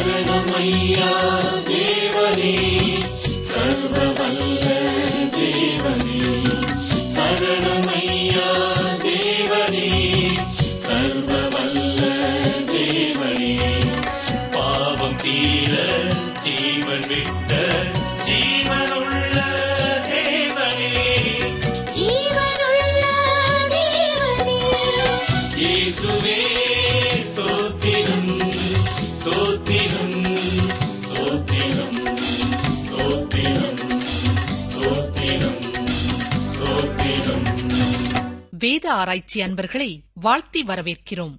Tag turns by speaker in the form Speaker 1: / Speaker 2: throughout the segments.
Speaker 1: أبدا ஆராய்ச்சி அன்பர்களை வாழ்த்தி வரவேற்கிறோம்.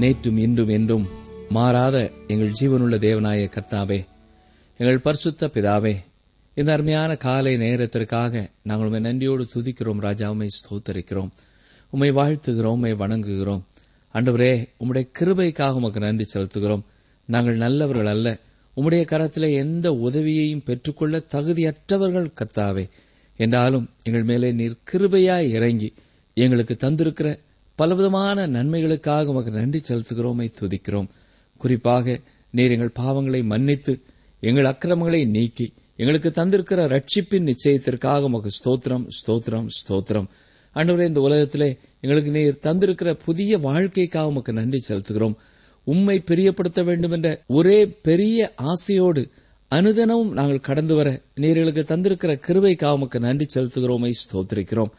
Speaker 2: நேற்றும் இன்றும் என்றும் மாறாத எங்கள் ஜீவனுள்ள தேவனாய கர்த்தாவே எங்கள் பரிசுத்த பிதாவே இந்த அருமையான காலை நேரத்திற்காக நாங்கள் உண்மை நன்றியோடு துதிக்கிறோம் ராஜா உம்மை ஸ்தோத்தரிக்கிறோம். உம்மை வாழ்த்துகிறோம் உம்மை வணங்குகிறோம். அன்றுவரே உம்முடைய கிருபைக்காக உமக்கு நன்றி செலுத்துகிறோம். நாங்கள் நல்லவர்கள் அல்ல உம்முடைய கரத்திலே எந்த உதவியையும் பெற்றுக்கொள்ள தகுதியற்றவர்கள் கர்த்தாவே. என்றாலும் எங்கள் மேலே நீர் கிருபையாய் இறங்கி எங்களுக்கு தந்திருக்கிற பலவிதமான நன்மைகளுக்காக உமக்கு நன்றி செலுத்துகிறோமை துதிக்கிறோம். குறிப்பாக நீர் எங்கள் பாவங்களை மன்னித்து எங்கள் அக்கிரமங்களை நீக்கி எங்களுக்கு தந்திருக்கிற ரட்சிப்பின் நிச்சயத்திற்காக உமக்கு ஸ்தோத்திரம் ஸ்தோத்திரம் ஸ்தோத்திரம். அன்றுவரே இந்த உலகத்திலே எங்களுக்கு நீர் தந்திருக்கிற புதிய வாழ்க்கைக்காக உமக்கு நன்றி செலுத்துகிறோம். உம்மை பிரியப்படுத்த வேண்டும் என்ற ஒரே பெரிய ஆசையோடு அனுதனமும் நாங்கள் கடந்து வர நீர் எங்களுக்கு தந்திருக்கிற கிருவை காமுக்கு நன்றி செலுத்துகிறோமை ஸ்தோத்திரிக்கிறோம்.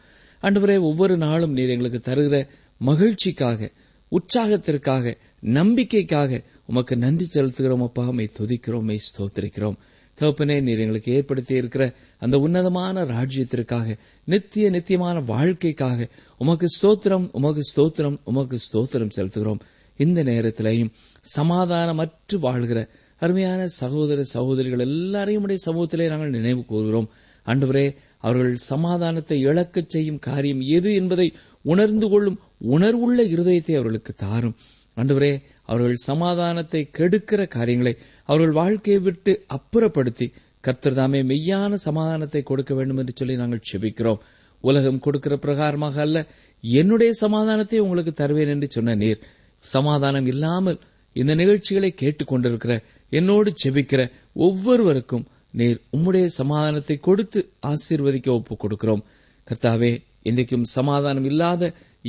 Speaker 2: அன்றுவரே ஒவ்வொரு நாளும் நீர் எங்களுக்கு தருகிற மகிழ்ச்சிக்காக உற்சாகத்திற்காக நம்பிக்கைக்காக உமக்கு நன்றி செலுத்துகிறோம் அப்பா உம்மை துதிக்கிறோம் உம்மை ஸ்தோத்திரிக்கிறோம். தகப்பனே நீர் எங்களுக்கு ஏற்படுத்தி இருக்கிற அந்த உன்னதமான ராஜ்யத்திற்காக நித்திய நித்தியமான வாழ்க்கைக்காக உமக்கு ஸ்தோத்திரம் உமக்கு ஸ்தோத்திரம் உமக்கு ஸ்தோத்திரம் செலுத்துகிறோம். இந்த நேரத்திலேயும் சமாதானமற்று வாழ்கிற அருமையான சகோதர சகோதரிகள் எல்லாரையும் உடைய சமூகத்திலே நாங்கள் நினைவு கூறுகிறோம் அன்றுவரே அவர்கள் சமாதானத்தை இழக்கச் செய்யும் காரியம் எது என்பதை உணர்ந்து கொள்ளும் உணர்வுள்ள இருதயத்தை அவர்களுக்கு தாரும். அன்றுவரே அவர்கள் சமாதானத்தை கெடுக்கிற காரியங்களை அவர்கள் வாழ்க்கையை விட்டு அப்புறப்படுத்தி கர்த்தர் தாமே மெய்யான சமாதானத்தை கொடுக்க வேண்டும் என்று சொல்லி நாங்கள் செபிக்கிறோம். உலகம் கொடுக்கிற பிரகாரமாக அல்ல என்னுடைய சமாதானத்தை உங்களுக்கு தருவேன் என்று சொன்ன நீர். சமாதானம் இல்லாமல் இந்த நிகழ்ச்சிகளை கேட்டுக்கொண்டிருக்கிற என்னோடு செபிக்கிற ஒவ்வொருவருக்கும் நீர் உம்முடைய சமாதானத்தை கொடுத்து ஆசீர்வதிக்க ஒப்புக் கொடுக்கிறோம். கர்த்தாவே இன்றைக்கும் சமாதானம் இல்லாத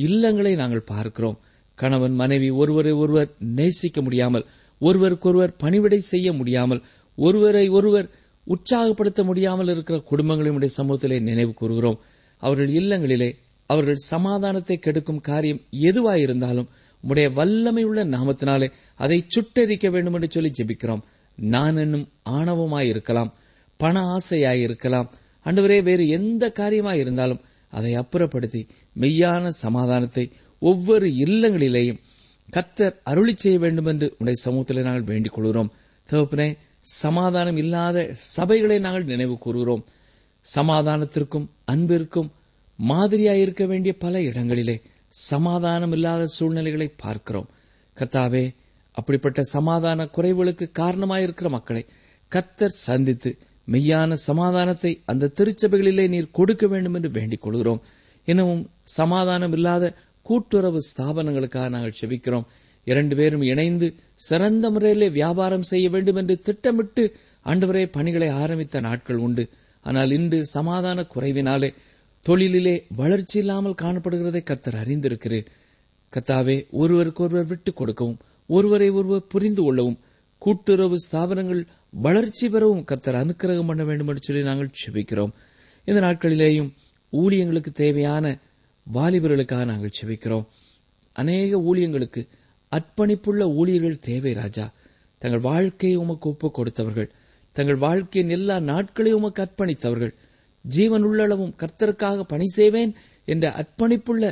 Speaker 2: இல்லங்களை நாங்கள் பார்க்கிறோம். கணவன் மனைவி ஒருவரை ஒருவர் நேசிக்க முடியாமல் ஒருவருக்கொருவர் பணிவிடை செய்ய முடியாமல் ஒருவரை ஒருவர் உற்சாகப்படுத்த முடியாமல் இருக்கிற குடும்பங்களினுடைய சமூகத்திலே நினைவு கூறுகிறோம். அவர்கள் இல்லங்களிலே அவர்கள் சமாதானத்தை கெடுக்கும் காரியம் எதுவாயிருந்தாலும் உம்முடைய வல்லமையுள்ள நாமத்தினாலே அதை சுட்டரிக்க வேண்டும் என்று சொல்லி ஜெபிக்கிறோம். நான் என்னும் ஆணவமாயிருக்கலாம் பண ஆசையாயிருக்கலாம் அன்றுவரே வேறு எந்த காரியமாயிருந்தாலும் அதை அப்புறப்படுத்தி மெய்யான சமாதானத்தை ஒவ்வொரு இல்லங்களிலேயும் கத்தர் அருளி செய்ய வேண்டும் என்று உடைய சமூகத்தில் நாங்கள் வேண்டிக் கொள்கிறோம். தகப்பனே சமாதானம் இல்லாத சபைகளை நாங்கள் நினைவு கூறுகிறோம். சமாதானத்திற்கும் அன்பிற்கும் மாதிரியாயிருக்க வேண்டிய பல இடங்களிலே சமாதானம் இல்லாத சூழ்நிலைகளை பார்க்கிறோம். கர்த்தாவே அப்படிப்பட்ட சமாதான குறைவுகளுக்கு காரணமாயிருக்கிற மக்களை கத்தர் சந்தித்து மெய்யான சமாதானத்தை அந்த திருச்சபைகளிலே நீர் கொடுக்க வேண்டும் என்று வேண்டிக் கொள்கிறோம் இன்னமும் சமாதானம் இல்லாத கூட்டுறவு ஸ்தாபனங்களுக்காக நாங்கள் செபிக்கிறோம். இரண்டு பேரும் இணைந்து சிறந்த முறையிலே வியாபாரம் செய்ய வேண்டும் என்று திட்டமிட்டு ஆண்டவரே பணிகளை ஆரம்பித்த நாட்கள் உண்டு. ஆனால் இன்று சமாதான குறைவினாலே தொழிலிலே வளர்ச்சி இல்லாமல் காணப்படுகிறதை கர்த்தர் அறிந்திருக்கிறேன் கத்தாவே ஒருவருக்கொருவர் விட்டுக் கொடுக்கவும் ஒருவரை ஒருவர் புரிந்து கொள்ளவும் கூட்டுறவு ஸ்தாபனங்கள் வளர்ச்சி பெறவும் கர்த்தர் அனுக்கிரகம் பண்ண வேண்டும் என்று சொல்லி நாங்கள் செபிக்கிறோம். இந்த நாட்களிலேயும் ஊழியங்களுக்கு தேவையான வாலிபர்களுக்காக நாங்கள் செபிக்கிறோம். அநேக ஊழியங்களுக்கு அர்ப்பணிப்புள்ள ஊழியர்கள் தேவை ராஜா. தங்கள் வாழ்க்கையை உமக்கு ஒப்புக் கொடுத்தவர்கள். தங்கள் வாழ்க்கையின் எல்லா நாட்களையும் உமக்கு அர்ப்பணித்தவர்கள். ஜீவன் உள்ளளவும் கர்த்தருக்காக பணி செய்வேன் என்ற அர்ப்பணிப்புள்ள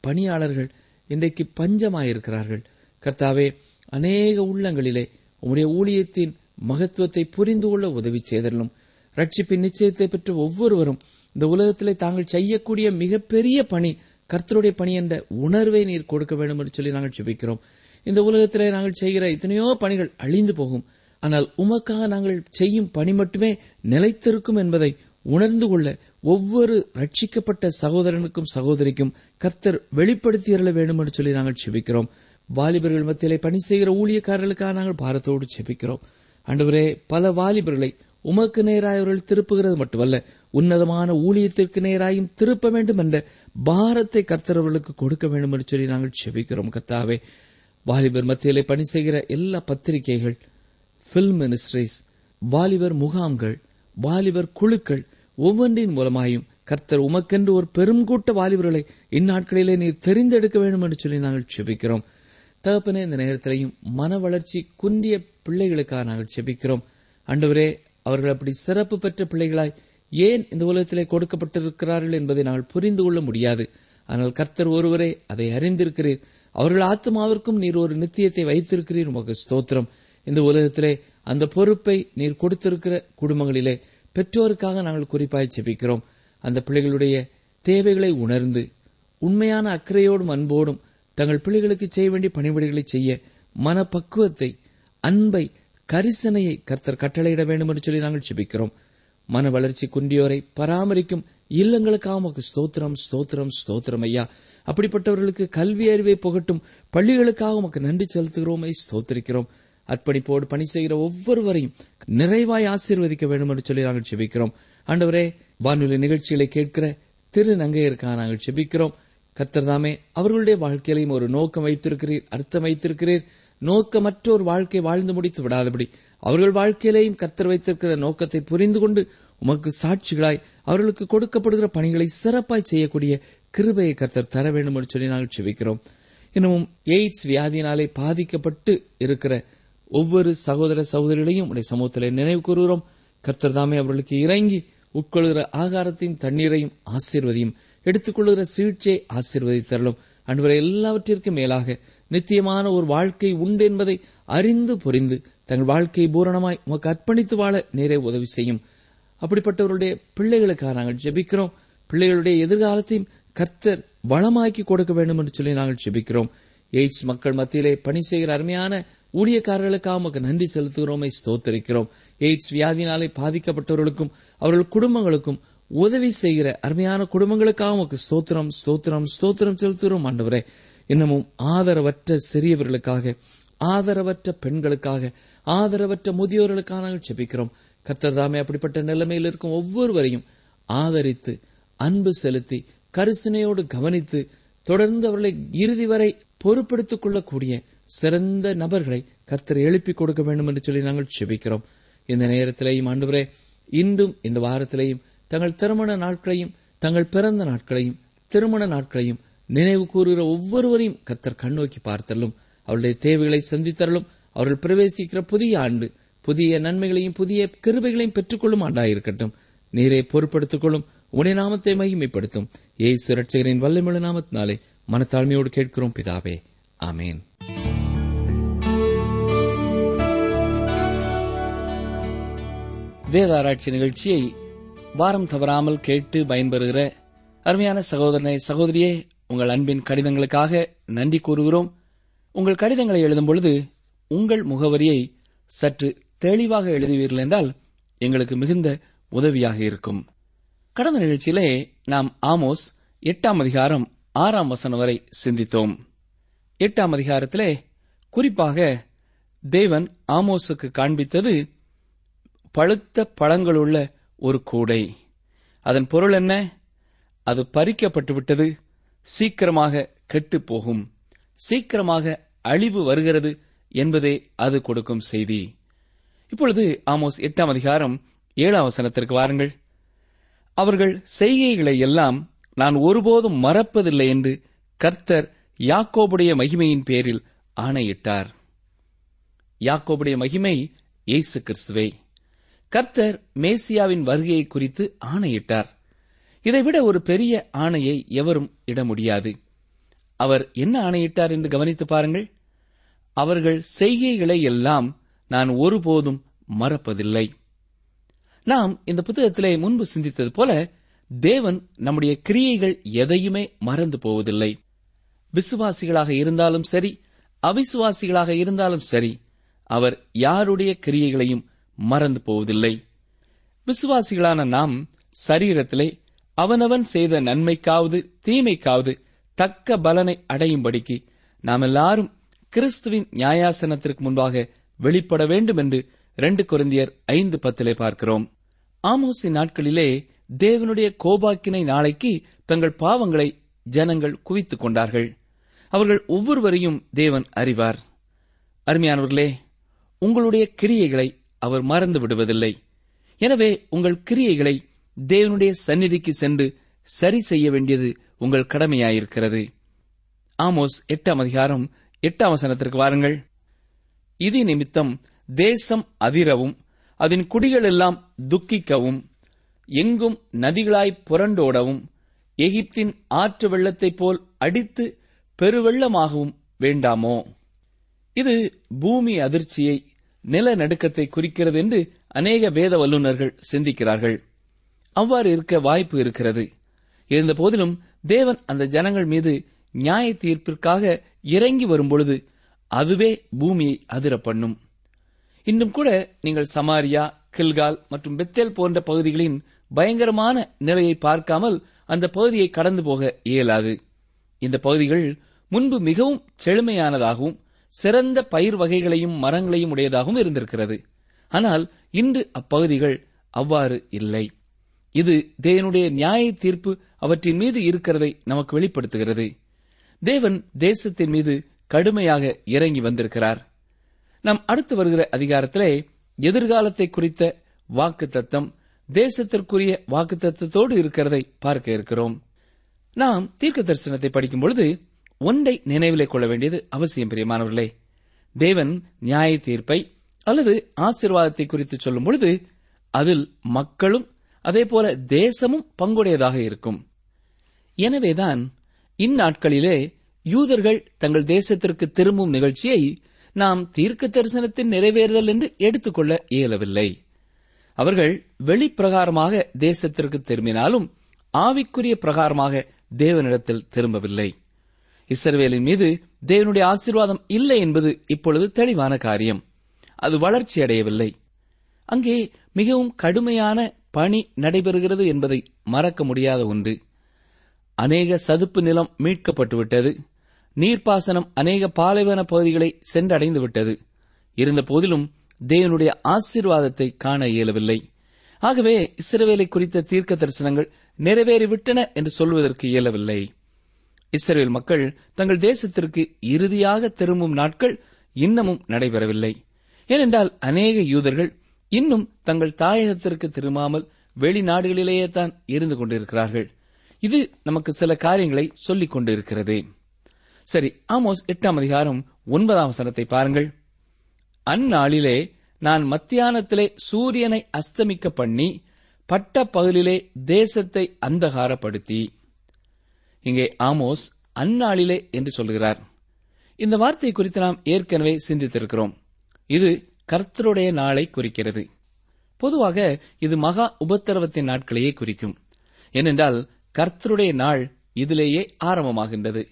Speaker 2: பணியாளர்கள் இன்றைக்கு பஞ்சமாயிருக்கிறார்கள். கர்த்தாவே அநேக உள்ளங்களிலே உம்முடைய ஊழியத்தின் மகத்துவத்தை புரிந்து கொள்ள உதவி செய்தலும் ரட்சிப்பின் நிச்சயத்தை பெற்ற ஒவ்வொருவரும் இந்த உலகத்திலே தாங்கள் செய்யக்கூடிய மிகப்பெரிய பணி கர்த்தருடைய பணி என்ற உணர்வை நீர் கொடுக்க வேண்டும் என்று சொல்லி நாங்கள் ஜெபிக்கிறோம். இந்த உலகத்திலே நாங்கள் செய்கிற எத்தனையோ பணிகள் அழிந்து போகும். ஆனால் உமக்காக நாங்கள் செய்யும் பணி மட்டுமே நிலைத்திருக்கும் என்பதை உணர்ந்து கொள்ள ஒவ்வொரு ரட்சிக்கப்பட்ட சகோதரனுக்கும் சகோதரிக்கும் கர்த்தர் வெளிப்படுத்தி அருள வேண்டும் என்று சொல்லி நாங்கள் செபிக்கிறோம். வாலிபர்கள் மத்தியிலே பணி செய்கிற ஊழியக்காரர்களுக்காக நாங்கள் பாரத்தோடு செபிக்கிறோம். அன்றுவரே பல வாலிபர்களை உமக்கு நேராய் அவர்கள் திருப்புகிறது மட்டுமல்ல உன்னதமான ஊழியத்திற்கு நேராயும் திருப்ப வேண்டும் என்ற பாரத்தை கர்த்தரவர்களுக்கு கொடுக்க வேண்டும் என்று சொல்லி நாங்கள் செபிக்கிறோம் கர்த்தாவே. வாலிபர் மத்தியிலே பணி செய்கிற எல்லா பத்திரிகைகள் பிலிம் மினிஸ்ட்ரிஸ் வாலிபர் முகாம்கள் வாலிபர் குழுக்கள் ஒவ்வொன்றின் மூலமாயும் கர்த்தர் உமக்கென்று ஒரு பெருங்கூட்ட வாலிபர்களை இந்நாட்களிலே நீர் தெரிந்தெடுக்க வேண்டும் என்று சொல்லி நாங்கள் செபிக்கிறோம். தகப்பனே இந்த நேரத்திலையும் மன வளர்ச்சி குன்றிய பிள்ளைகளுக்காக நாங்கள் செபிக்கிறோம். அன்றுவரே அவர்கள் அப்படி சிறப்பு பெற்ற பிள்ளைகளாய் ஏன் இந்த உலகத்திலே கொடுக்கப்பட்டிருக்கிறார்கள் என்பதை நாங்கள் புரிந்து கொள்ள முடியாது. ஆனால் கர்த்தர் ஒருவரே அதை அறிந்திருக்கிறீர். அவர்கள் ஆத்மாவிற்கும் நீர் ஒரு நித்தியத்தை வைத்திருக்கிறீர். உமக்கு ஸ்தோத்திரம். இந்த உலகத்திலே அந்த பொறுப்பை நீர் கொடுத்திருக்கிற குடும்பங்களிலே பெற்றோருக்காக நாங்கள் குறிப்பாய் செபிக்கிறோம் அந்த பிள்ளைகளுடைய தேவைகளை உணர்ந்து உண்மையான அக்கறையோடும் அன்போடும் தங்கள் பிள்ளைகளுக்கு செய்ய வேண்டிய பணிவிடைகளை செய்ய மனப்பக்குவத்தை அன்பை கரிசனையை கர்த்தர் கட்டளையிட வேண்டும் என்று சொல்லி நாங்கள் செபிக்கிறோம் மன வளர்ச்சி குன்றியோரை பராமரிக்கும் இல்லங்களுக்காக உமக்கு ஸ்தோத்திரம் ஸ்தோத்திரம் ஸ்தோத்திரம் ஐயா. அப்படிப்பட்டவர்களுக்கு கல்வி அறிவை புகட்டும் பள்ளிகளுக்காக உமக்கு நன்றி செலுத்துகிறோமே ஸ்தோத்திரிக்கிறோம். அர்ப்பணிப்போடு பணி செய்கிற ஒவ்வொருவரையும் நிறைவாய் ஆசீர்வதிக்க வேண்டும் என்று சொல்லி நாங்கள் செபிக்கிறோம். ஆண்டவரே வானொலி நிகழ்ச்சிகளை கேட்கிற திரு நங்கையருக்காக நாங்கள் செபிக்கிறோம். கத்தர்தாமே அவர்களுடைய வாழ்க்கையிலையும் ஒரு நோக்கம் வைத்திருக்கிறீர் அர்த்தம் வைத்திருக்கிறீர். நோக்கமற்ற ஒரு வாழ்க்கை வாழ்ந்து முடித்து விடாதபடி அவர்கள் வாழ்க்கையிலேயும் கத்தர் வைத்திருக்கிற நோக்கத்தை புரிந்து கொண்டு உமக்கு சாட்சிகளாய் அவர்களுக்கு கொடுக்கப்படுகிற பணிகளை சிறப்பாய் செய்யக்கூடிய கிருபையை கத்தர் தர வேண்டும் என்று சொல்லி நாங்கள் செபிக்கிறோம். இன்னமும் எய்ட்ஸ் வியாதியினாலே பாதிக்கப்பட்டு இருக்கிற ஒவ்வொரு சகோதர சகோதரிகளையும் உடைய சமூகத்தில் நினைவு கூறுகிறோம். கர்த்தர் தாமே அவர்களுக்கு இறங்கி உட்கொள்கிற ஆகாரத்தையும் தண்ணீரையும் ஆசீர்வதியும் எடுத்துக்கொள்கிற சிகிச்சை ஆசீர்வதித்தரலும் அன்பரை எல்லாவற்றிற்கும் மேலாக நித்தியமான ஒரு வாழ்க்கை உண்டு என்பதை அறிந்து புரிந்து தங்கள் வாழ்க்கையை பூரணமாய் உமக்கு அர்ப்பணித்து வாழ நேரே உதவி செய்யும். அப்படிப்பட்டவருடைய பிள்ளைகளுக்காக நாங்கள் ஜெபிக்கிறோம். பிள்ளைகளுடைய எதிர்காலத்தையும் கர்த்தர் வளமாக்கி கொடுக்க வேண்டும் என்று சொல்லி நாங்கள் ஜெபிக்கிறோம். எய்ட்ஸ் மக்கள் மத்தியிலே பணி செய்கிற அருமையான ஊழியக்காரர்களுக்காக உமக்கு நன்றி செலுத்துகிறோமை ஸ்தோத்தரிக்கிறோம். எய்ட்ஸ் வியாதினாலே பாதிக்கப்பட்டவர்களுக்கும் அவர்கள் குடும்பங்களுக்கும் உதவி செய்கிற அருமையான குடும்பங்களுக்காக உமக்கு ஸ்தோத்திரம் ஸ்தோத்திரம் ஸ்தோத்திரம் செலுத்துகிறோம் ஆண்டவரே. இன்னமும் ஆதரவற்ற சிறியவர்களுக்காக ஆதரவற்ற பெண்களுக்காக ஆதரவற்ற முதியோர்களுக்காக நாங்கள் செபிக்கிறோம் கர்த்தர்தாமே அப்படிப்பட்ட நிலைமையில் இருக்கும் ஒவ்வொருவரையும் ஆதரித்து அன்பு செலுத்தி கரிசனையோடு கவனித்து தொடர்ந்து அவர்களை இறுதி வரை பொறுப்படுத்திக் கொள்ளக்கூடிய சிறந்த நபர்களை கர்த்தர் எழுப்பிக் கொடுக்க வேண்டும் என்று சொல்லி நாங்கள் செபிக்கிறோம். இந்த நேரத்திலேயும் ஆண்டவரே இன்றும் இந்த வாரத்திலேயும் தங்கள் திருமண நாட்களையும் தங்கள் பிறந்த நாட்களையும் திருமண நாட்களையும் நினைவு கூறுகிற ஒவ்வொருவரையும் கர்த்தர் கண்ணோக்கி பார்த்தரலும் அவருடைய தேவைகளை சந்தித்தரலும் அவர்கள் பிரவேசிக்கிற புதிய ஆண்டு புதிய நன்மைகளையும் புதிய கிருபைகளையும் பெற்றுக்கொள்ளும் ஆண்டாயிருக்கட்டும். நீரை பொறுப்படுத்திக் கொள்ளும் உடைய நாமத்தை மகிமைப்படுத்தும். ஏ சுரட்சிகரின் வல்லமிழ நாமத்தினாலே மனத்தாழ்மையோடு கேட்கிறோம் பிதாவே. ஆமேன். வேதாராய்ச்சி நிகழ்ச்சியை வாரம் தவறாமல் கேட்டு பயன்பெறுகிற அருமையான சகோதரனை சகோதரியே உங்கள் அன்பின் கடிதங்களுக்காக நன்றி கூறுகிறோம். உங்கள் கடிதங்களை எழுதும் பொழுது உங்கள் முகவரியை சற்று தெளிவாக எழுதுவீர்கள் என்றால் எங்களுக்கு மிகுந்த உதவியாக இருக்கும். கடந்த நிகழ்ச்சியிலே நாம் ஆமோஸ் எட்டாம் அதிகாரம் ஆறாம் வசனம் வரை சிந்தித்தோம். எட்டாம் அதிகாரத்திலே குறிப்பாக தேவன் ஆமோஸுக்கு காண்பித்தது பழுத்த பழங்களுள்ள ஒரு கூடை. அதன் பொருள் என்ன? அது பறிக்கப்பட்டு விட்டது சீக்கிரமாக கெட்டுப் போகும் சீக்கிரமாக அழிவு வருகிறது என்பதே அது கொடுக்கும் செய்தி. இப்பொழுது ஆமோஸ் எட்டாம் அதிகாரம் ஏழாம் வசனத்திற்கு வாருங்கள். அவர்கள் செய்கைகளை எல்லாம் நான் ஒருபோதும் மறப்பதில்லை என்று கர்த்தர் யாக்கோபுடைய மகிமையின் பேரில் ஆணையிட்டார். யாக்கோபுடைய மகிமை இயேசு கிறிஸ்துவே. கர்த்தர் மேசியாவின் வருகையை குறித்து ஆணையிட்டார். இதைவிட ஒரு பெரிய ஆணையை எவரும் இட முடியாது. அவர் என்ன ஆணையிட்டார் என்று கவனித்து பாருங்கள். அவர்கள் செய்கைகளை எல்லாம் நான் ஒருபோதும் மறப்பதில்லை. நாம் இந்த புத்தகத்திலே முன்பு சிந்தித்தது போல தேவன் நம்முடைய கிரியைகள் எதையுமே மறந்து போவதில்லை. விசுவாசிகளாக இருந்தாலும் சரி அவிசுவாசிகளாக இருந்தாலும் சரி அவர் யாருடைய கிரியைகளையும் மறந்து போவதில்லை. விசுவாசிகளான நாம் சரீரத்திலே அவனவன் செய்த நன்மைக்காவது தீமைக்காவது தக்க பலனை அடையும்படிக்கு நாம் எல்லாரும் கிறிஸ்துவின் நியாயாசனத்திற்கு முன்பாக வெளிப்பட வேண்டும் என்று ரெண்டு குருந்தியர் ஐந்து பத்திலே பார்க்கிறோம். ஆமோசி நாட்களிலே தேவனுடைய கோபாக்கினை நாளைக்கு தங்கள் பாவங்களை ஜனங்கள் குவித்துக் கொண்டார்கள். அவர்கள் ஒவ்வொருவரையும் தேவன் அறிவார். அருமையானவர்களே உங்களுடைய கிரியைகளை அவர் மறந்து விடுவதில்லை. எனவே உங்கள் கிரியைகளை தேவனுடைய சந்நிதிக்கு சென்று சரி செய்ய வேண்டியது உங்கள் கடமையாயிருக்கிறது. ஆமோஸ் எட்டாம் அதிகாரம் எட்டாம் வசனத்திற்கு வாருங்கள். இது நிமித்தம் தேசம் அதிரவும் அதன் குடிகள் எல்லாம் துக்கிக்கவும் எங்கும் நதிகளாய் புரண்டோடவும் எகிப்தின் ஆற்று வெள்ளத்தைப் போல் அடித்து பெருவெள்ளமாகவும் வேண்டாமோ? இது பூமி அதிர்ச்சியை நிலநடுக்கத்தை குறிக்கிறது என்று அநேக வேத வல்லுநர்கள் சிந்திக்கிறார்கள். அவ்வாறு இருக்க வாய்ப்பு இருக்கிறது. இருந்த போதிலும் தேவன் அந்த ஜனங்கள் மீது நியாய தீர்ப்பிற்காக இறங்கி வரும்பொழுது அதுவே பூமியை அதிர பண்ணும் இன்னும் கூட நீங்கள் சமாரியா கில்கால் மற்றும் பெத்தேல் போன்ற பகுதிகளின் பயங்கரமான நிலையை பார்க்காமல் அந்த பகுதியை கடந்து போக இயலாது. இந்த பகுதிகள் முன்பு மிகவும் செழுமையானதாகவும் சிறந்த பயிர் வகைகளையும் மரங்களையும் உடையதாகவும் இருந்திருக்கிறது. ஆனால் இன்று அப்பகுதிகள் அவ்வாறு இல்லை. இது தேவனுடைய நியாய தீர்ப்பு அவற்றின் மீது இருக்கிறதை நமக்கு வெளிப்படுத்துகிறது. தேவன் தேசத்தின் மீது கடுமையாக இறங்கி வந்திருக்கிறார். நாம் அடுத்து வருகிற அதிகாரத்திலே எதிர்காலத்தை குறித்த வாக்கு தத்தம் தேசத்திற்குரிய வாக்கு தத்துவத்தோடு இருக்கிறதை பார்க்க இருக்கிறோம். நாம் தீர்க்க தரிசனத்தை படிக்கும் பொழுது ஒன்றை நினைவிலே கொள்ள வேண்டியது அவசியம் பிரியமானவர்களே. தேவன் நியாய தீர்ப்பை அல்லது ஆசீர்வாதத்தை குறித்து சொல்லும் பொழுது அதில் மக்களும் அதேபோல தேசமும் பங்குடையதாக இருக்கும். எனவேதான் இந்நாட்களிலே யூதர்கள் தங்கள் தேசத்திற்கு திரும்பும் நிகழ்ச்சியை நாம் தீர்க்க தரிசனத்தின் நிறைவேறுதல் என்று எடுத்துக்கொள்ள இயலவில்லை. அவர்கள் வெளிப்பிரகாரமாக தேசத்திற்கு திரும்பினாலும் ஆவிக்குரிய பிரகாரமாக தேவனிடத்தில் திரும்பவில்லை. இஸ்ரவேலின் மீது தேவனுடைய ஆசீர்வாதம் இல்லை என்பது இப்பொழுது தெளிவான காரியம். அது வளர்ச்சி அடையவில்லை. அங்கே மிகவும் கடுமையான பணி நடைபெறுகிறது என்பதை மறக்க முடியாத ஒன்று. அநேக சதுப்பு நிலம் மீட்கப்பட்டுவிட்டது. நீர்ப்பாசனம் அநேக பாலைவன பகுதிகளை சென்றடைந்து விட்டது இருந்த போதிலும் தேவனுடைய ஆசீர்வாதத்தை காண இயலவில்லை. ஆகவே இஸ்ரவேலை குறித்த தீர்க்க தரிசனங்கள் நிறைவேறிவிட்டன என்று சொல்வதற்கு இயலவில்லை. இஸ்ரேல் மக்கள் தங்கள் தேசத்திற்கு இறுதியாக திரும்பும் நாட்கள் இன்னமும் நடைபெறவில்லை. ஏனென்றால் அநேக யூதர்கள் இன்னும் தங்கள் தாயகத்திற்கு திரும்பாமல் வெளிநாடுகளிலேயே தான் இருந்து கொண்டிருக்கிறார்கள். இது நமக்கு சில காரியங்களை சொல்லிக் கொண்டிருக்கிறது. சரி ஆமோஸ் எட்டாம் அதிகாரம் ஒன்பதாம் சனத்தை பாருங்கள். அந்நாளிலே நான் மத்தியானத்திலே சூரியனை அஸ்தமிக்க பண்ணி பட்ட பகலிலே தேசத்தை அந்தகாரப்படுத்தி. இங்கே ஆமோஸ் அந்நாளிலே என்று சொல்கிறார். இந்த வார்த்தை குறித்து நாம் ஏற்கனவே சிந்தித்திருக்கிறோம். இது கர்த்தருடைய நாளை குறிக்கிறது. பொதுவாக இது மகா உபத்திரவத்தின் நாட்களையே குறிக்கும். ஏனென்றால் கர்த்தருடைய நாள் இதிலேயே ஆரம்பமாகின்றது.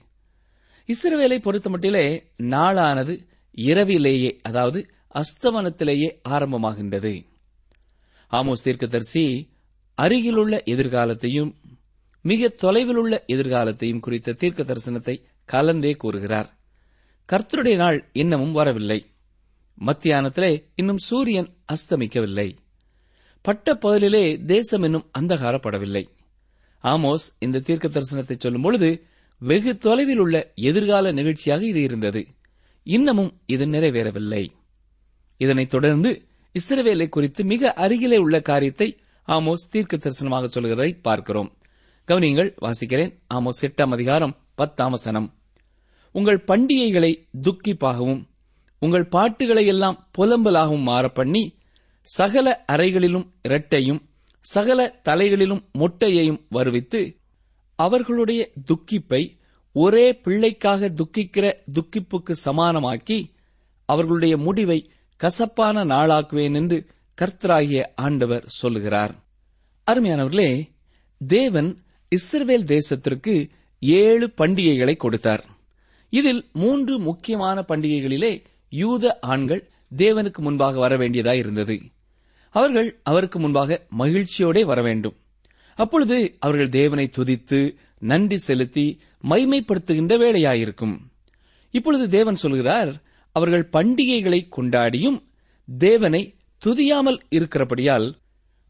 Speaker 2: இஸ்ரவேலை பொறுத்தமட்டிலே நாளானது இரவிலேயே அதாவது அஸ்தமனத்திலேயே ஆரம்பமாகின்றது. ஆமோஸ் தீர்க்கதரிசி அருகிலுள்ள எதிர்காலத்தையும் மிக தொலைவிலுள்ள எதிர்காலத்தையும் குறித்த தீர்க்க தரிசனத்தை கலந்தே கூறுகிறார். கர்த்தருடைய நாள் இன்னமும் வரவில்லை. மத்தியானத்திலே இன்னும் சூரியன் அஸ்தமிக்கவில்லை. பட்ட பகலிலே தேசம் இன்னும் அந்தகாரப்படவில்லை. ஆமோஸ் இந்த தீர்க்க தரிசனத்தை சொல்லும் பொழுது வெகு தொலைவில் உள்ள எதிர்கால நிகழ்ச்சியாக இது இருந்தது. இன்னமும் இது நிறைவேறவில்லை. இதனைத் தொடர்ந்து இஸ்ரவேலை குறித்து மிக அருகிலே உள்ள காரியத்தை ஆமோஸ் தீர்க்க தரிசனமாக சொல்கிறதை பார்க்கிறோம். கவனியங்கள் வாசிக்கிறேன். ஆமோஸ் எட்டாம் அதிகாரம் பத்தாம் வசனம். உங்கள் பண்டிகைகளை துக்கிப்பாகவும் உங்கள் பாட்டுகளை எல்லாம் புலம்பலாகவும் மாறப்பண்ணி சகல அறைகளிலும் இரட்டையும் சகல தலைகளிலும் மொட்டையையும் வருவித்து அவர்களுடைய துக்கிப்பை ஒரே பிள்ளைக்காக துக்கிக்கிற துக்கிப்புக்கு சமானமாக்கி அவர்களுடைய முடிவை கசப்பான நாளாக்குவேன் என்று கர்த்தராகிய ஆண்டவர் சொல்லுகிறார். அருமையானவர்களே தேவன் இஸ்ரவேல் தேசத்திற்கு ஏழு பண்டிகைகளை கொடுத்தார். இதில் மூன்று முக்கியமான பண்டிகைகளிலே யூத ஆண்கள் தேவனுக்கு முன்பாக வர வேண்டியதாய் இருந்தது. அவர்கள் அவருக்கு முன்பாக மகிழ்ச்சியோடே வர வேண்டும். அப்பொழுது அவர்கள் தேவனை துதித்து நன்றி செலுத்தி மைமைப்படுத்துகின்ற வேளையாயிருக்கும். இப்பொழுது தேவன் சொல்கிறார் அவர்கள் பண்டிகைகளை கொண்டாடியும் தேவனை துதியாமல் இருக்கிறபடியால்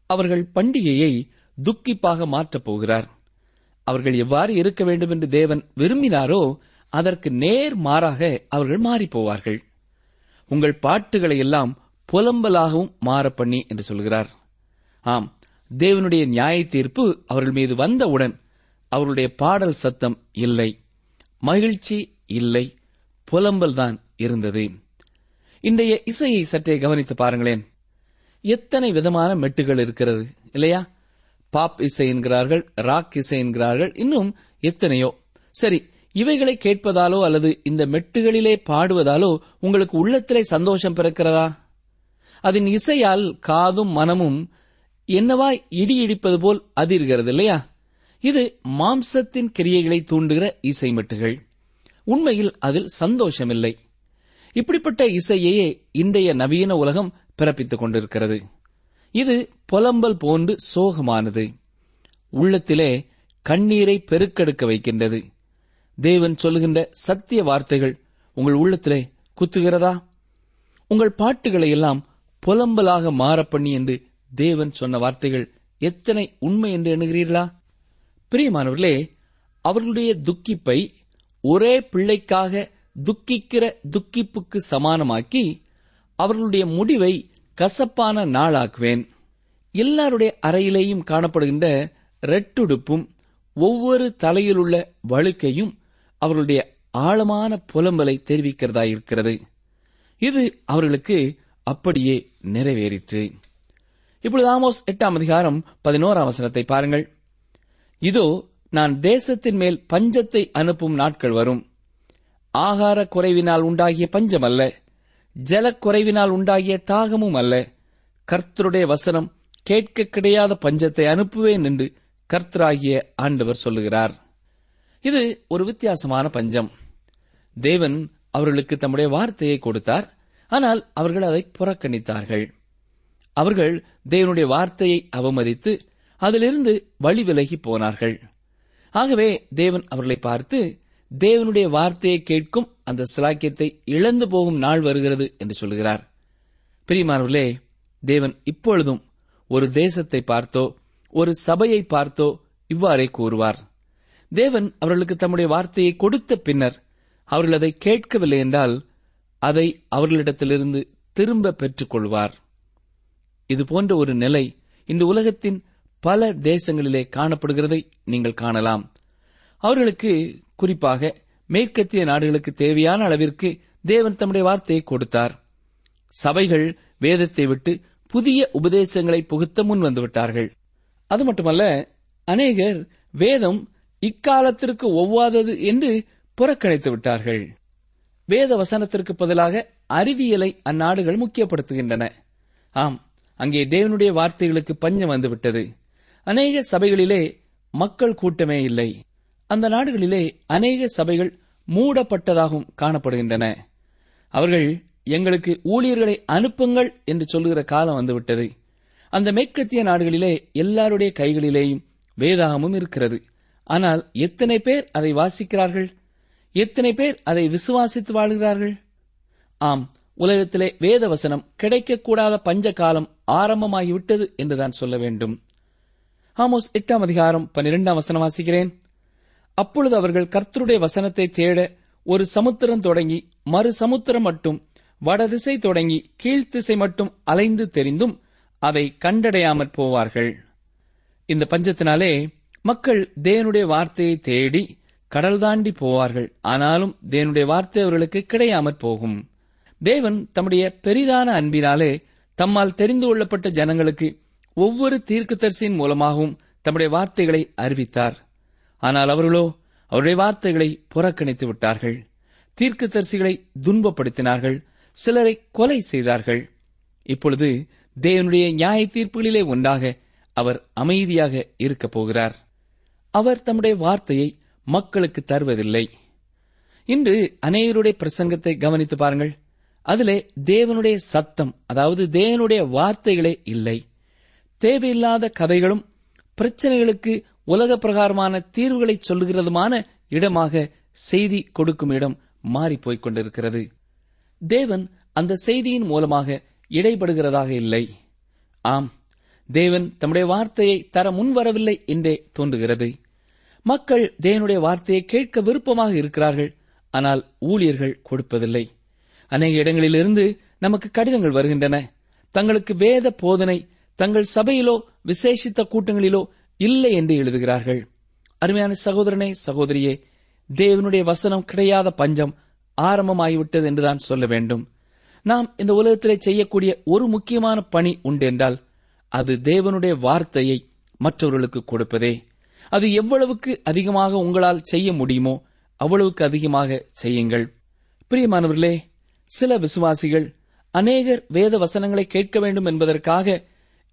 Speaker 2: அவர்கள் பண்டிகையை துக்கிப்பாக மாற்றப் போகிறார். அவர்கள் எவ்வாறு இருக்க வேண்டும் என்று தேவன் விரும்பினாரோ அதற்கு நேர் மாறாக அவர்கள் மாறிப் போவார்கள் உங்கள் பாட்டுகளை எல்லாம் புலம்பலாகவும் மாற பண்ணி என்று சொல்கிறார். ஆம் தேவனுடைய நியாய தீர்ப்பு அவர்கள் மீது வந்தவுடன் அவருடைய பாடல் சத்தம் இல்லை மகிழ்ச்சி இல்லை புலம்பல் தான் இருந்தது. இன்றைய இசையை சற்றே கவனித்து பாருங்களேன். எத்தனை விதமான மெட்டுகள் இருக்கிறது இல்லையா? பாப் இசை என்கிறார்கள் ராக் இசை என்கிறார்கள் இன்னும் எத்தனையோ. சரி இவைகளை கேட்பதாலோ அல்லது இந்த மெட்டுகளிலே பாடுவதாலோ உங்களுக்கு உள்ளத்திலே சந்தோஷம் பிறக்கிறதா? அதன் இசையால் காதும் மனமும் என்னவாய் இடி இடிப்பது போல் அதிர்கிறது இல்லையா இது மாம்சத்தின் கிரியைகளை தூண்டுகிற இசை மெட்டுகள். உண்மையில் அதில் சந்தோஷமில்லை. இப்படிப்பட்ட இசையையே இன்றைய நவீன உலகம் பிறப்பித்துக் கொண்டிருக்கிறது. இது புலம்பல் போன்று சோகமானது. உள்ளத்திலே கண்ணீரை பெருக்கெடுக்க வைக்கின்றது. தேவன் சொல்லுகின்ற சத்திய வார்த்தைகள் உங்கள் உள்ளத்திலே குத்துகிறதா? உங்கள் பாட்டுகளை எல்லாம் புலம்பலாக மாறப்பண்ணி என்று தேவன் சொன்ன வார்த்தைகள் எத்தனை உண்மை என்று எண்ணுகிறீர்களா? பிரியமானவர்களே அவர்களுடைய துக்கிப்பை ஒரே பிள்ளைக்காக துக்கிக்கிற துக்கிப்புக்கு சமானமாக்கி அவர்களுடைய முடிவை கசப்பான நாளாக்குவேன். எல்லாருடைய அறையிலேயும் காணப்படுகின்ற ரெட்டுடுப்பும் ஒவ்வொரு தலையிலுள்ள வழுக்கையும் அவர்களுடைய ஆழமான புலம்பலை தெரிவிக்கிறதாயிருக்கிறது. இது அவர்களுக்கு அப்படியே நிறைவேறிற்று. இப்பொழுது ஆமோஸ் எட்டாம் அதிகாரம் பதினோராம் வசனத்தை பாருங்கள். இதோ நான் தேசத்தின் மேல் பஞ்சத்தை அனுப்பும் நாட்கள் வரும். ஆகார குறைவினால் உண்டாகிய பஞ்சம் அல்ல ஜலக்குறைவினால் உண்டாகிய தாகமும் அல்ல. கர்த்தருடைய வசனம் கேட்க கிடையாத பஞ்சத்தை அனுப்புவேன் என்று கர்த்தராகிய ஆண்டவர் சொல்லுகிறார். இது ஒரு வித்தியாசமான பஞ்சம். தேவன் அவர்களுக்கு தம்முடைய வார்த்தையை கொடுத்தார். ஆனால் அவர்கள் அதை புறக்கணித்தார்கள். அவர்கள் தேவனுடைய வார்த்தையை அவமதித்து அதிலிருந்து வழி விலகி போனார்கள். ஆகவே தேவன் அவர்களை பார்த்து தேவனுடைய வார்த்தையை கேட்கும் அந்த சிலாக்கியத்தை இழந்து போகும் நாள் வருகிறது என்று சொல்கிறார். பிரியமானவர்களே தேவன் இப்பொழுதும் ஒரு தேசத்தை பார்த்தோ ஒரு சபையை பார்த்தோ இவ்வாறே கூறுவார். தேவன் அவர்களுக்கு தம்முடைய வார்த்தையை கொடுத்த பின்னர் அவர்கள் அதை கேட்கவில்லை என்றால் அதை அவர்களிடத்திலிருந்து திரும்ப பெற்றுக் கொள்வார் இது போன்ற ஒரு நிலை இந்த உலகத்தின் பல தேசங்களிலே காணப்படுகிறதை நீங்கள் காணலாம். அவர்களுக்கு குறிப்பாக மேற்கத்திய நாடுகளுக்கு தேவையான அளவிற்கு தேவன் தம்முடைய வார்த்தையை கொடுத்தார். சபைகள் வேதத்தை விட்டு புதிய உபதேசங்களை புகுத்த முன் வந்து விட்டார்கள் அது மட்டுமல்ல அநேகர் வேதம் இக்காலத்திற்கு ஒவ்வாதது என்று புறக்கணித்து விட்டார்கள். வேத வசனத்திற்கு பதிலாக அறிவியலை அந்நாடுகள் முக்கியப்படுத்துகின்றன. ஆம் அங்கே தேவனுடைய வார்த்தைகளுக்கு பஞ்சம் வந்துவிட்டது. அநேக சபைகளிலே மக்கள் கூட்டமே இல்லை. அந்த நாடுகளிலே அநேக சபைகள் மூடப்பட்டதாகவும் காணப்படுகின்றன. அவர்கள் எங்களுக்கு ஊழியர்களை அனுப்புங்கள் என்று சொல்லுகிற காலம் வந்துவிட்டது. அந்த மேற்கத்திய நாடுகளிலே எல்லாருடைய கைகளிலேயும் வேதாகமும் இருக்கிறது. ஆனால் எத்தனை பேர் அதை வாசிக்கிறார்கள்? எத்தனை பேர் அதை விசுவாசித்து வாழ்கிறார்கள்? ஆம் உலகத்திலே வேத வசனம் கிடைக்கக்கூடாத பஞ்ச காலம் ஆரம்பமாகிவிட்டது என்றுதான் சொல்ல வேண்டும். ஆமோஸ் எட்டாம் அதிகாரம் பன்னிரெண்டாம் வசனம் வாசிக்கிறேன். அப்பொழுது அவர்கள் கர்த்தருடைய வசனத்தை தேட ஒரு சமுத்திரம் தொடங்கி மறு சமுத்திரம் மட்டும் வடதிசை தொடங்கி கீழ்த்திசை மட்டும் அலைந்து தெரிந்தும் அதை கண்டடையாமற் போவார்கள். இந்த பஞ்சத்தினாலே மக்கள் தேவனுடைய வார்த்தையை தேடி கடல் தாண்டி போவார்கள். ஆனாலும் தேவனுடைய வார்த்தை அவர்களுக்கு கிடையாமற் போகும். தேவன் தம்முடைய பெரிதான அன்பினாலே தம்மால் தெரிந்து கொள்ளப்பட்ட ஜனங்களுக்கு ஒவ்வொரு தீர்க்கதரிசியின் மூலமாகவும் தம்முடைய வார்த்தைகளை அறிவித்தார். ஆனால் அவர்களோ அவருடைய வார்த்தைகளை புறக்கணித்து விட்டார்கள். தீர்க்கதரிசிகளை துன்பப்படுத்தினார்கள். சிலரை கொலை செய்தார்கள். இப்பொழுது தேவனுடைய நியாய தீர்ப்புகளிலே ஒன்றாக அவர் அமைதியாக இருக்கப் போகிறார். அவர் தம்முடைய வார்த்தையை மக்களுக்கு தருவதில்லை. இன்று அநேகருடைய பிரசங்கத்தை கவனித்து பாருங்கள். அதிலே தேவனுடைய சத்தம் அதாவது தேவனுடைய வார்த்தைகளே இல்லை. தேவையில்லாத கதைகளும் பிரச்சனைகளுக்கு உலக பிரகாரமான தீர்வுகளை சொல்லுகிறதுமான இடமாக செய்தி கொடுக்கும் இடம் மாறிப்போய்க் கொண்டிருக்கிறது. தேவன் அந்த செய்தியின் மூலமாக இடைபடுகிறதாக இல்லை. ஆம் தேவன் தம்முடைய வார்த்தையை தர முன்வரவில்லை என்றே தோன்றுகிறது. மக்கள் தேவனுடைய வார்த்தையை கேட்க விருப்பமாக இருக்கிறார்கள் ஆனால் ஊழியர்கள் கொடுப்பதில்லை. அநேக இடங்களிலிருந்து நமக்கு கடிதங்கள் வருகின்றன. தங்களுக்கு வேத போதனை தங்கள் சபையிலோ விசேஷித்த கூட்டங்களிலோ இல்லை என்று எழுதுகிறார்கள். அருமையான சகோதரனே சகோதரியே தேவனுடைய வசனம் கிடையாத பஞ்சம் ஆரம்பமாகிவிட்டது என்று நான் சொல்ல வேண்டும். நாம் இந்த உலகத்திலே செய்யக்கூடிய ஒரு முக்கியமான பணி உண்டு என்றால் அது தேவனுடைய வார்த்தையை மற்றவர்களுக்கு கொடுப்பதே. அது எவ்வளவுக்கு அதிகமாக உங்களால் செய்ய முடியுமோ அவ்வளவுக்கு அதிகமாக செய்யுங்கள். பிரியமானவர்களே சில விசுவாசிகள் அநேகர் வேத வசனங்களை கேட்க வேண்டும் என்பதற்காக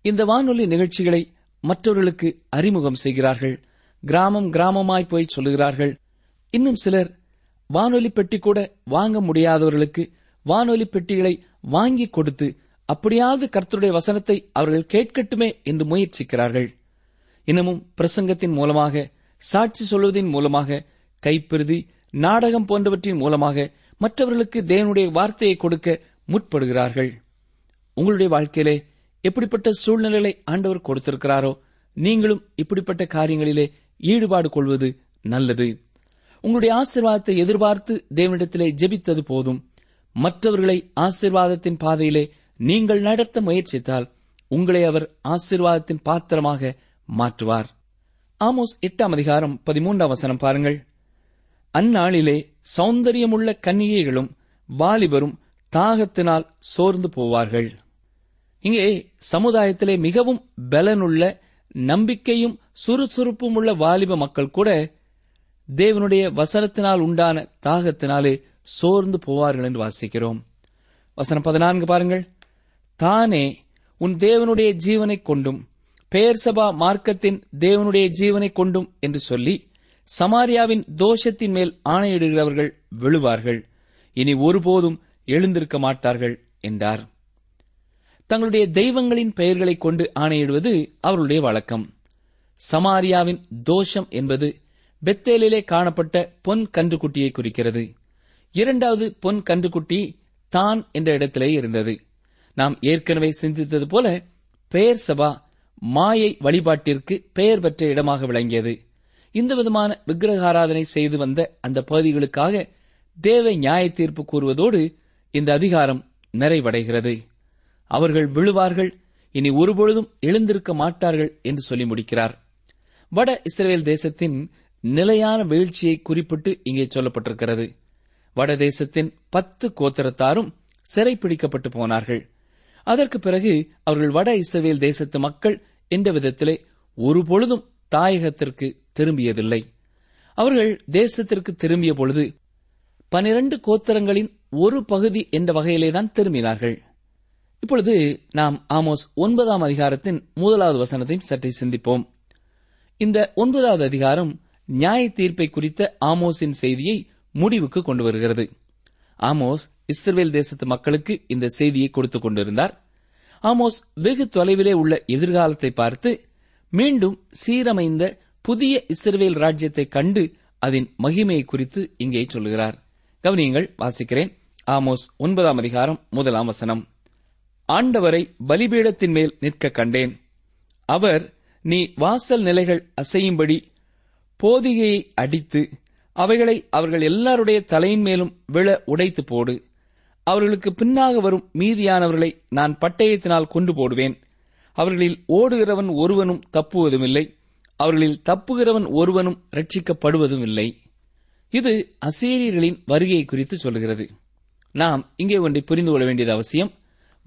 Speaker 2: இந்த வானொலி நிகழ்ச்சிகளை மற்றவர்களுக்கு அறிமுகம் செய்கிறார்கள். கிராமம் கிராமமாய் போய் சொல்லுகிறார்கள். இன்னும் சிலர் வானொலி பெட்டி கூட வாங்க முடியாதவர்களுக்கு வானொலி பெட்டிகளை வாங்கி கொடுத்து அப்படியாவது கர்த்தருடைய வசனத்தை அவர்கள் கேட்கட்டுமே என்று முயற்சிக்கிறார்கள். இன்னமும் பிரசங்கத்தின் மூலமாக சாட்சி சொல்வதின் மூலமாக கைப்பிருதி நாடகம் போன்றவற்றின் மூலமாக மற்றவர்களுக்கு தேவனுடைய வார்த்தையை கொடுக்க முற்படுகிறார்கள். உங்களுடைய வாழ்க்கையிலே எப்படிப்பட்ட சூழ்நிலைகளை ஆண்டவர் கொடுத்திருக்கிறாரோ நீங்களும் இப்படிப்பட்ட காரியங்களிலே ஈடுபாடு கொள்வது நல்லது. உங்களுடைய ஆசீர்வாதத்தை எதிர்பார்த்து தேவனிடத்திலே ஜெபித்தது போதும். மற்றவர்களை ஆசீர்வாதத்தின் பாதையிலே நீங்கள் நடத்த முயற்சித்தால் உங்களை அவர் ஆசீர்வாதத்தின் பாத்திரமாக மாற்றுவார். ஆமோஸ் எட்டாம் அதிகாரம் பதிமூன்றாம் வசனம் பாருங்கள். அந்நாளிலே சௌந்தரியமுள்ள கன்னிகைகளும் வாலிபரும் தாகத்தினால் சோர்ந்து போவார்கள். இங்கே சமுதாயத்திலே மிகவும் பலனுள்ள நம்பிக்கையும் சுறுசுறுப்பும் உள்ள வாலிப மக்கள் கூட தேவனுடைய வசனத்தினால் உண்டான தாகத்தினாலே சோர்ந்து போவார்கள் என்று வாசிக்கிறோம். வசனம் பதினான்கு பாருங்கள். தானே உன் தேவனுடைய ஜீவனைக் கொண்டும் பெயர் சபா மார்க்கத்தின் தேவனுடைய ஜீவனைக் கொண்டும் என்று சொல்லி சமாரியாவின் தோஷத்தின் மேல் ஆணையிடுகிறவர்கள் விழுவார்கள் இனி ஒருபோதும் எழுந்திருக்க மாட்டார்கள் என்றார். தங்களுடைய தெய்வங்களின் பெயர்களைக் கொண்டு ஆணையிடுவது அவர்களுடைய வழக்கம். சமாரியாவின் தோஷம் என்பது பெத்தேலிலே காணப்பட்ட பொன் கன்றுக்குட்டியை குறிக்கிறது. இரண்டாவது பொன் கன்றுக்குட்டி தான் என்ற இடத்திலே இருந்தது. நாம் ஏற்கனவே சிந்தித்தது போல பெயர் சபா மாயை வழிபாட்டிற்கு பெயர் பெற்ற இடமாக விளங்கியது. இந்த விதமான விக்கிரகாராதனை செய்து வந்த அந்த பகுதிகளுக்காக தேவ நியாய தீர்ப்பு கூறுவதோடு இந்த அதிகாரம் நிறைவடைகிறது. அவர்கள் விழுவார்கள். இனி ஒருபொழுதும் எழுந்திருக்க மாட்டார்கள் என்று சொல்லி முடிக்கிறார். வட இஸ்ரேல் தேசத்தின் நிலையான வீழ்ச்சியை குறிப்பிட்டு இங்கே சொல்லப்பட்டிருக்கிறது. வட தேசத்தின் பத்து கோத்திரத்தாரும் சிறைப்பிடிக்கப்பட்டு போனார்கள். அதற்கு பிறகு அவர்கள் வட இஸ்ரேல் தேசத்து மக்கள் என்ற விதத்திலே ஒருபொழுதும் தாயகத்திற்கு திரும்பியதில்லை. அவர்கள் தேசத்திற்கு திரும்பிய பொழுது பனிரண்டு கோத்திரங்களின் ஒரு பகுதி என்ற வகையிலேதான் திரும்பினார்கள். இப்பொழுது நாம் ஆமோஸ் ஒன்பதாம் அதிகாரத்தின் முதலாவது வசனத்தையும் சற்றே சிந்திப்போம். இந்த ஒன்பதாவது அதிகாரம் நியாய தீர்ப்பை குறித்த ஆமோஸின் செய்தியை முடிவுக்கு கொண்டு வருகிறது. ஆமோஸ் இஸ்ரேல் தேசத்து மக்களுக்கு இந்த செய்தியை கொடுத்துக் கொண்டிருந்தார். ஆமோஸ் வெகு தொலைவிலே உள்ள எதிர்காலத்தை பார்த்து மீண்டும் சீரமைந்த புதிய இஸ்ரேல் ராஜ்யத்தை கண்டு அதன் மகிமையை குறித்து இங்கே சொல்லுகிறார். கவனியங்கள் வாசிக்கிறேன். ஆமோஸ் ஒன்பதாம் அதிகாரம் முதலாம் வசனம். ஆண்டவரை பலிபீடத்தின் மேல் நிற்க கண்டேன். அவர் நீ வாசல் நிலைகள் அசையும்படி போதிகையை அடித்து அவைகளை அவர்கள் எல்லாருடைய தலையின் மேலும் விழ உடைத்து போடு. அவர்களுக்கு பின்னாக வரும் மீதியானவர்களை நான் பட்டயத்தினால் கொண்டு போடுவேன். அவர்களில் ஓடுகிறவன் ஒருவனும் தப்புவதுமில்லை. அவர்களில் தப்புகிறவன் ஒருவனும் ரட்சிக்கப்படுவதும் இல்லை இது அசீரியர்களின் வருகையை குறித்து சொல்கிறது நாம் இங்கே ஒன்றை புரிந்து கொள்ள வேண்டியது அவசியம்.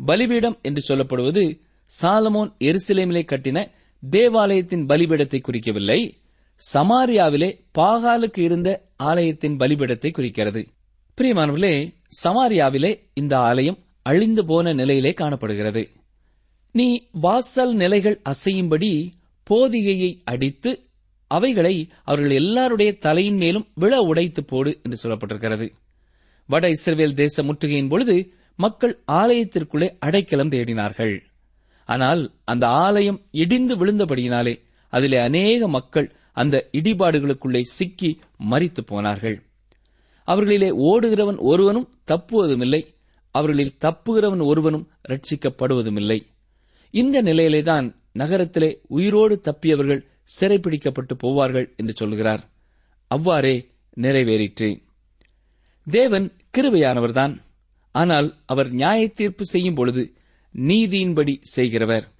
Speaker 2: பலிபீடம் என்று சொல்லப்படுவது சாலமோன் எருசலேமிலே கட்டின தேவாலயத்தின் பலிபீடத்தை குறிக்கவில்லை. சமாரியாவிலே பாகாலுக்கு இருந்த ஆலயத்தின் பலிபீடத்தை குறிக்கிறது. பிரியமானவர்களே சமாரியாவிலே இந்த ஆலயம் அழிந்து போன நிலையிலே காணப்படுகிறது. நீ வாசல் நிலைகள் அசையும்படி போதிகையை அடித்து அவைகளை அவர்கள் எல்லாருடைய தலையின் மேலும் விழ உடைத்து போடு என்று சொல்லப்பட்டிருக்கிறது. வட இஸ்ரேல் தேச முற்றுகையின் பொழுது மக்கள் ஆலயத்திற்குள்ளே அடைக்கலம் தேடினார்கள். ஆனால் அந்த ஆலயம் இடிந்து விழுந்தபடியினாலே அதிலே அநேக மக்கள் அந்த இடிபாடுகளுக்குள்ளே சிக்கி மறித்து போனார்கள். அவர்களிலே ஓடுகிறவன் ஒருவனும் தப்புவதுமில்லை. அவர்களில் தப்புகிறவன் ஒருவனும் ரட்சிக்கப்படுவதுமில்லை இந்த நிலையிலேதான் நகரத்திலே உயிரோடு தப்பியவர்கள் சிறைப்பிடிக்கப்பட்டு போவார்கள் என்று சொல்கிறார். அவ்வாறே நிறைவேறிற்று. தேவன் கிருபையானவர்தான். ஆனால் அவர் நியாய தீர்ப்பு செய்யும் பொழுது நீதியின்படி செய்கிறவர்.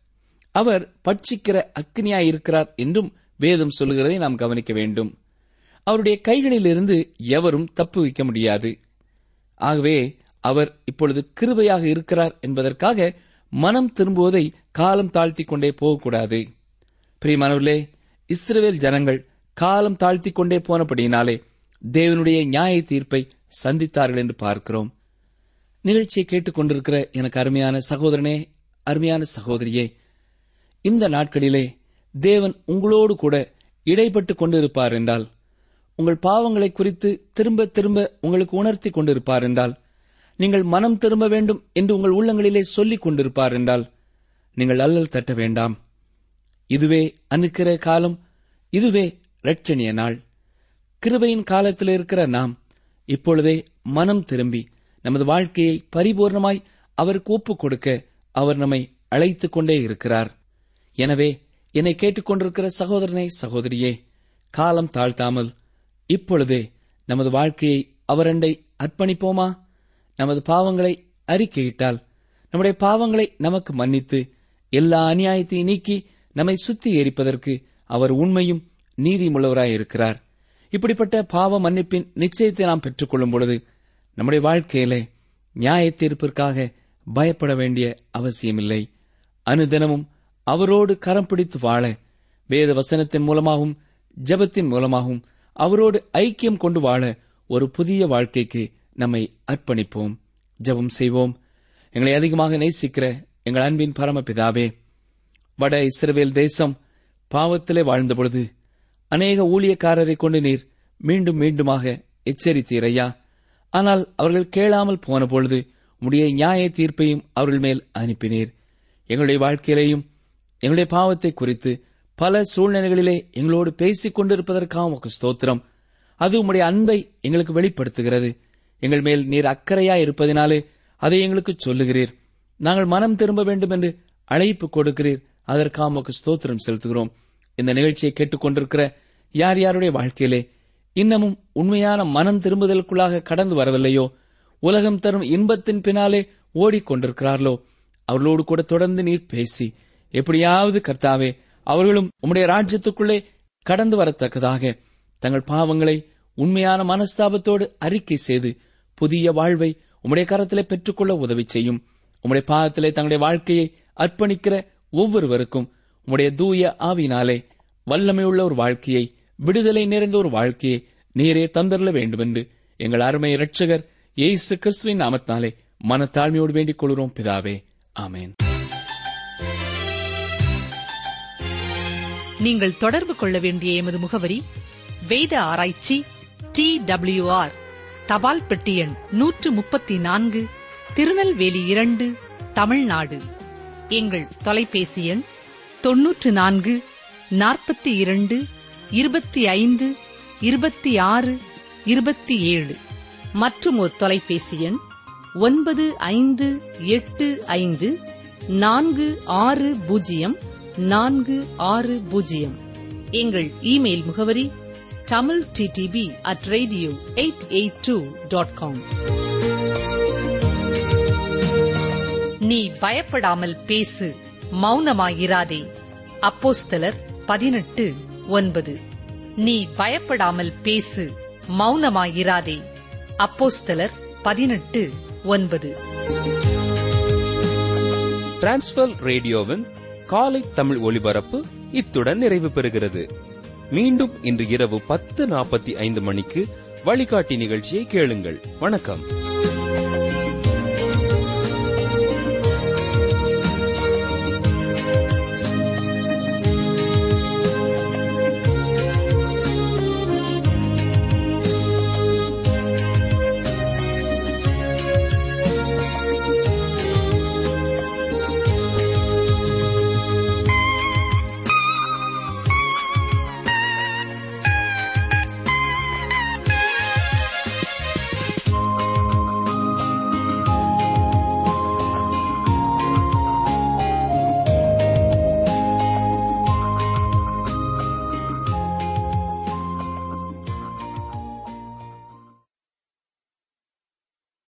Speaker 2: அவர் பட்சிக்கிற அக்னியாயிருக்கிறார் என்றும் வேதம் சொல்லுகிறதை நாம் கவனிக்க வேண்டும். அவருடைய கைகளிலிருந்து எவரும் தப்புவிக்க முடியாது. ஆகவே அவர் இப்பொழுது கிருபையாக இருக்கிறார் என்பதற்காக மனம் திரும்புவதை காலம் தாழ்த்திக் கொண்டே போகக்கூடாது. பிரியமானவர்களே இஸ்ரேல் ஜனங்கள் காலம் தாழ்த்திக் கொண்டே போனபடியினாலே தேவனுடைய நியாய தீர்ப்பை சந்தித்தார்கள் என்று பார்க்கிறோம். நிகழ்ச்சியை கேட்டுக்கொண்டிருக்கிற எனக்கு அருமையான சகோதரனே அருமையான சகோதரியே இந்த நாட்களிலே தேவன் உங்களோடு கூட இடைப்பட்டு கொண்டிருப்பார் என்றால் உங்கள் பாவங்களை குறித்து திரும்ப திரும்ப உங்களுக்கு உணர்த்தி கொண்டிருப்பார் என்றால் நீங்கள் மனம் திரும்ப வேண்டும் என்று உங்கள் உள்ளங்களிலே சொல்லிக் கொண்டிருப்பார் என்றால் நீங்கள் அல்லல் தட்ட வேண்டாம். இதுவே அனுக்கிற காலம் இதுவே ரட்சணிய நாள். கிருபையின் காலத்தில் இருக்கிற நாம் இப்பொழுதே மனம் திரும்பி நமது வாழ்க்கையை பரிபூர்ணமாய் அவருக்கு ஒப்புக் கொடுக்க அவர் நம்மை அழைத்துக் கொண்டே இருக்கிறார். எனவே என்னை கேட்டுக்கொண்டிருக்கிற சகோதரனை சகோதரியே காலம் தாழ்த்தாமல் இப்பொழுதே நமது வாழ்க்கையை அவரண்டை அர்ப்பணிப்போமா? நமது பாவங்களை அறிக்கையிட்டால் நம்முடைய பாவங்களை நமக்கு மன்னித்து எல்லா அநியாயத்தையும் நீக்கி நம்மை சுத்தி எரிப்பதற்கு அவர் உண்மையும் நீதியுள்ளவராயிருக்கிறார் இப்படிப்பட்ட பாவ மன்னிப்பின் நிச்சயத்தை நாம் பெற்றுக்கொள்ளும் பொழுது நம்முடைய வாழ்க்கையிலே நியாய தீர்ப்பிற்காக பயப்பட வேண்டிய அவசியமில்லை. அனுதினமும் அவரோடு கரம் பிடித்து வாழ வேத வசனத்தின் மூலமாகவும் ஜெபத்தின் மூலமாகவும் அவரோடு ஐக்கியம் கொண்டு வாழ ஒரு புதிய வாழ்க்கைக்கு நம்மை அர்ப்பணிப்போம். ஜெபம் செய்வோம். எங்களை அதிகமாக நேசிக்கிற எங்கள் அன்பின் பரமபிதாவே வட இஸ்ரவேல் தேசம் பாவத்திலே வாழ்ந்தபொழுது அநேக ஊழியக்காரரை கொண்டு நீர் மீண்டும் மீண்டுமாக எச்சரித்தீரையா ஆனால் அவர்கள் கேளாமல் போன பொழுது உடைய நியாய தீர்ப்பையும் அவர்கள் மேல் அனுப்பினீர். எங்களுடைய வாழ்க்கையிலேயும் எங்களுடைய பாவத்தை குறித்து பல சூழ்நிலைகளிலே எங்களோடு பேசிக் கொண்டிருப்பதற்காக உமக்கு ஸ்தோத்திரம். அது உம்முடைய அன்பை எங்களுக்கு வெளிப்படுத்துகிறது. எங்கள் மேல் நீர் அக்கறையா இருப்பதினாலே அதை எங்களுக்கு சொல்லுகிறீர். நாங்கள் மனம் திரும்ப வேண்டும் என்று அழைப்பு கொடுக்கிறீர். அதற்காக உமக்கு ஸ்தோத்திரம் செலுத்துகிறோம். இந்த நிகழ்ச்சியை கேட்டுக்கொண்டிருக்கிற யார் யாருடைய வாழ்க்கையிலே இன்னமும் உண்மையான மனம் திரும்புதலுக்குள்ளாக கடந்து வரவில்லையோ? உலகம் தரும் இன்பத்தின் பின்னாலே ஓடிக்கொண்டிருக்கிறார்களோ? அவர்களோடு கூட தொடர்ந்து நீர் பேசி எப்படியாவது கர்த்தாவே அவர்களும் உம்முடைய ராஜ்யத்துக்குள்ளே கடந்து வரத்தக்கதாக தங்கள் பாவங்களை உண்மையான மனஸ்தாபத்தோடு அறிக்கை செய்து புதிய வாழ்வை உம்முடைய கரத்திலே பெற்றுக்கொள்ள உதவி செய்யும். உம்முடைய பாதத்திலே தங்களுடைய வாழ்க்கையை அர்ப்பணிக்கிற ஒவ்வொருவருக்கும் உம்முடைய தூய ஆவினாலே வல்லமையுள்ள ஒரு வாழ்க்கையை விடுதலை நிறைந்த ஒரு வாழ்க்கையை நீரே தந்தரல வேண்டுமென்று எங்கள் அருமை இரட்சகர் இயேசு கிறிஸ்துவின் நாமத்தாலே மனத்தாழ்மையோடு வேண்டிக் கொள்கிறோம். பிதாவே ஆமேன்.
Speaker 3: நீங்கள் தொடர்பு கொள்ள வேண்டிய எமது முகவரி வேத ஆராய்ச்சி டி டபிள்யூ ஆர் தபால் பெட்டி எண் நூற்று முப்பத்தி நான்கு திருநெல்வேலி இரண்டு தமிழ்நாடு. எங்கள் தொலைபேசி எண் தொன்னூற்று நான்கு நாற்பத்தி இரண்டு இருபத்தி ஐந்து இருபத்தி ஆறு இருபத்தி ஏழு. மற்றும் ஒரு தொலைபேசி எண் ஒன்பது ஐந்து எட்டு ஐந்து நான்கு ஆறு பூஜ்ஜியம் நான்கு ஆறு பூஜ்ஜியம். எங்கள் இமெயில் முகவரி Tamil DTP at radio eight eight two dot com. நீ பயப்படாமல் பேசு மௌனமாயிராதே. அப்போஸ்தலர் பதினெட்டு. ஒன்பது. நீ பயப்படாமல் பேசு மௌனமாயிராதே. அப்போஸ்தலர் பதினெட்டு ஒன்பது.
Speaker 4: டிரான்ஸ்வர் ரேடியோவின் காலை தமிழ் ஒலிபரப்பு இத்துடன் நிறைவு பெறுகிறது. மீண்டும் இன்று இரவு பத்து நாற்பத்தி ஐந்து மணிக்கு வழிகாட்டி நிகழ்ச்சியை கேளுங்கள். வணக்கம்.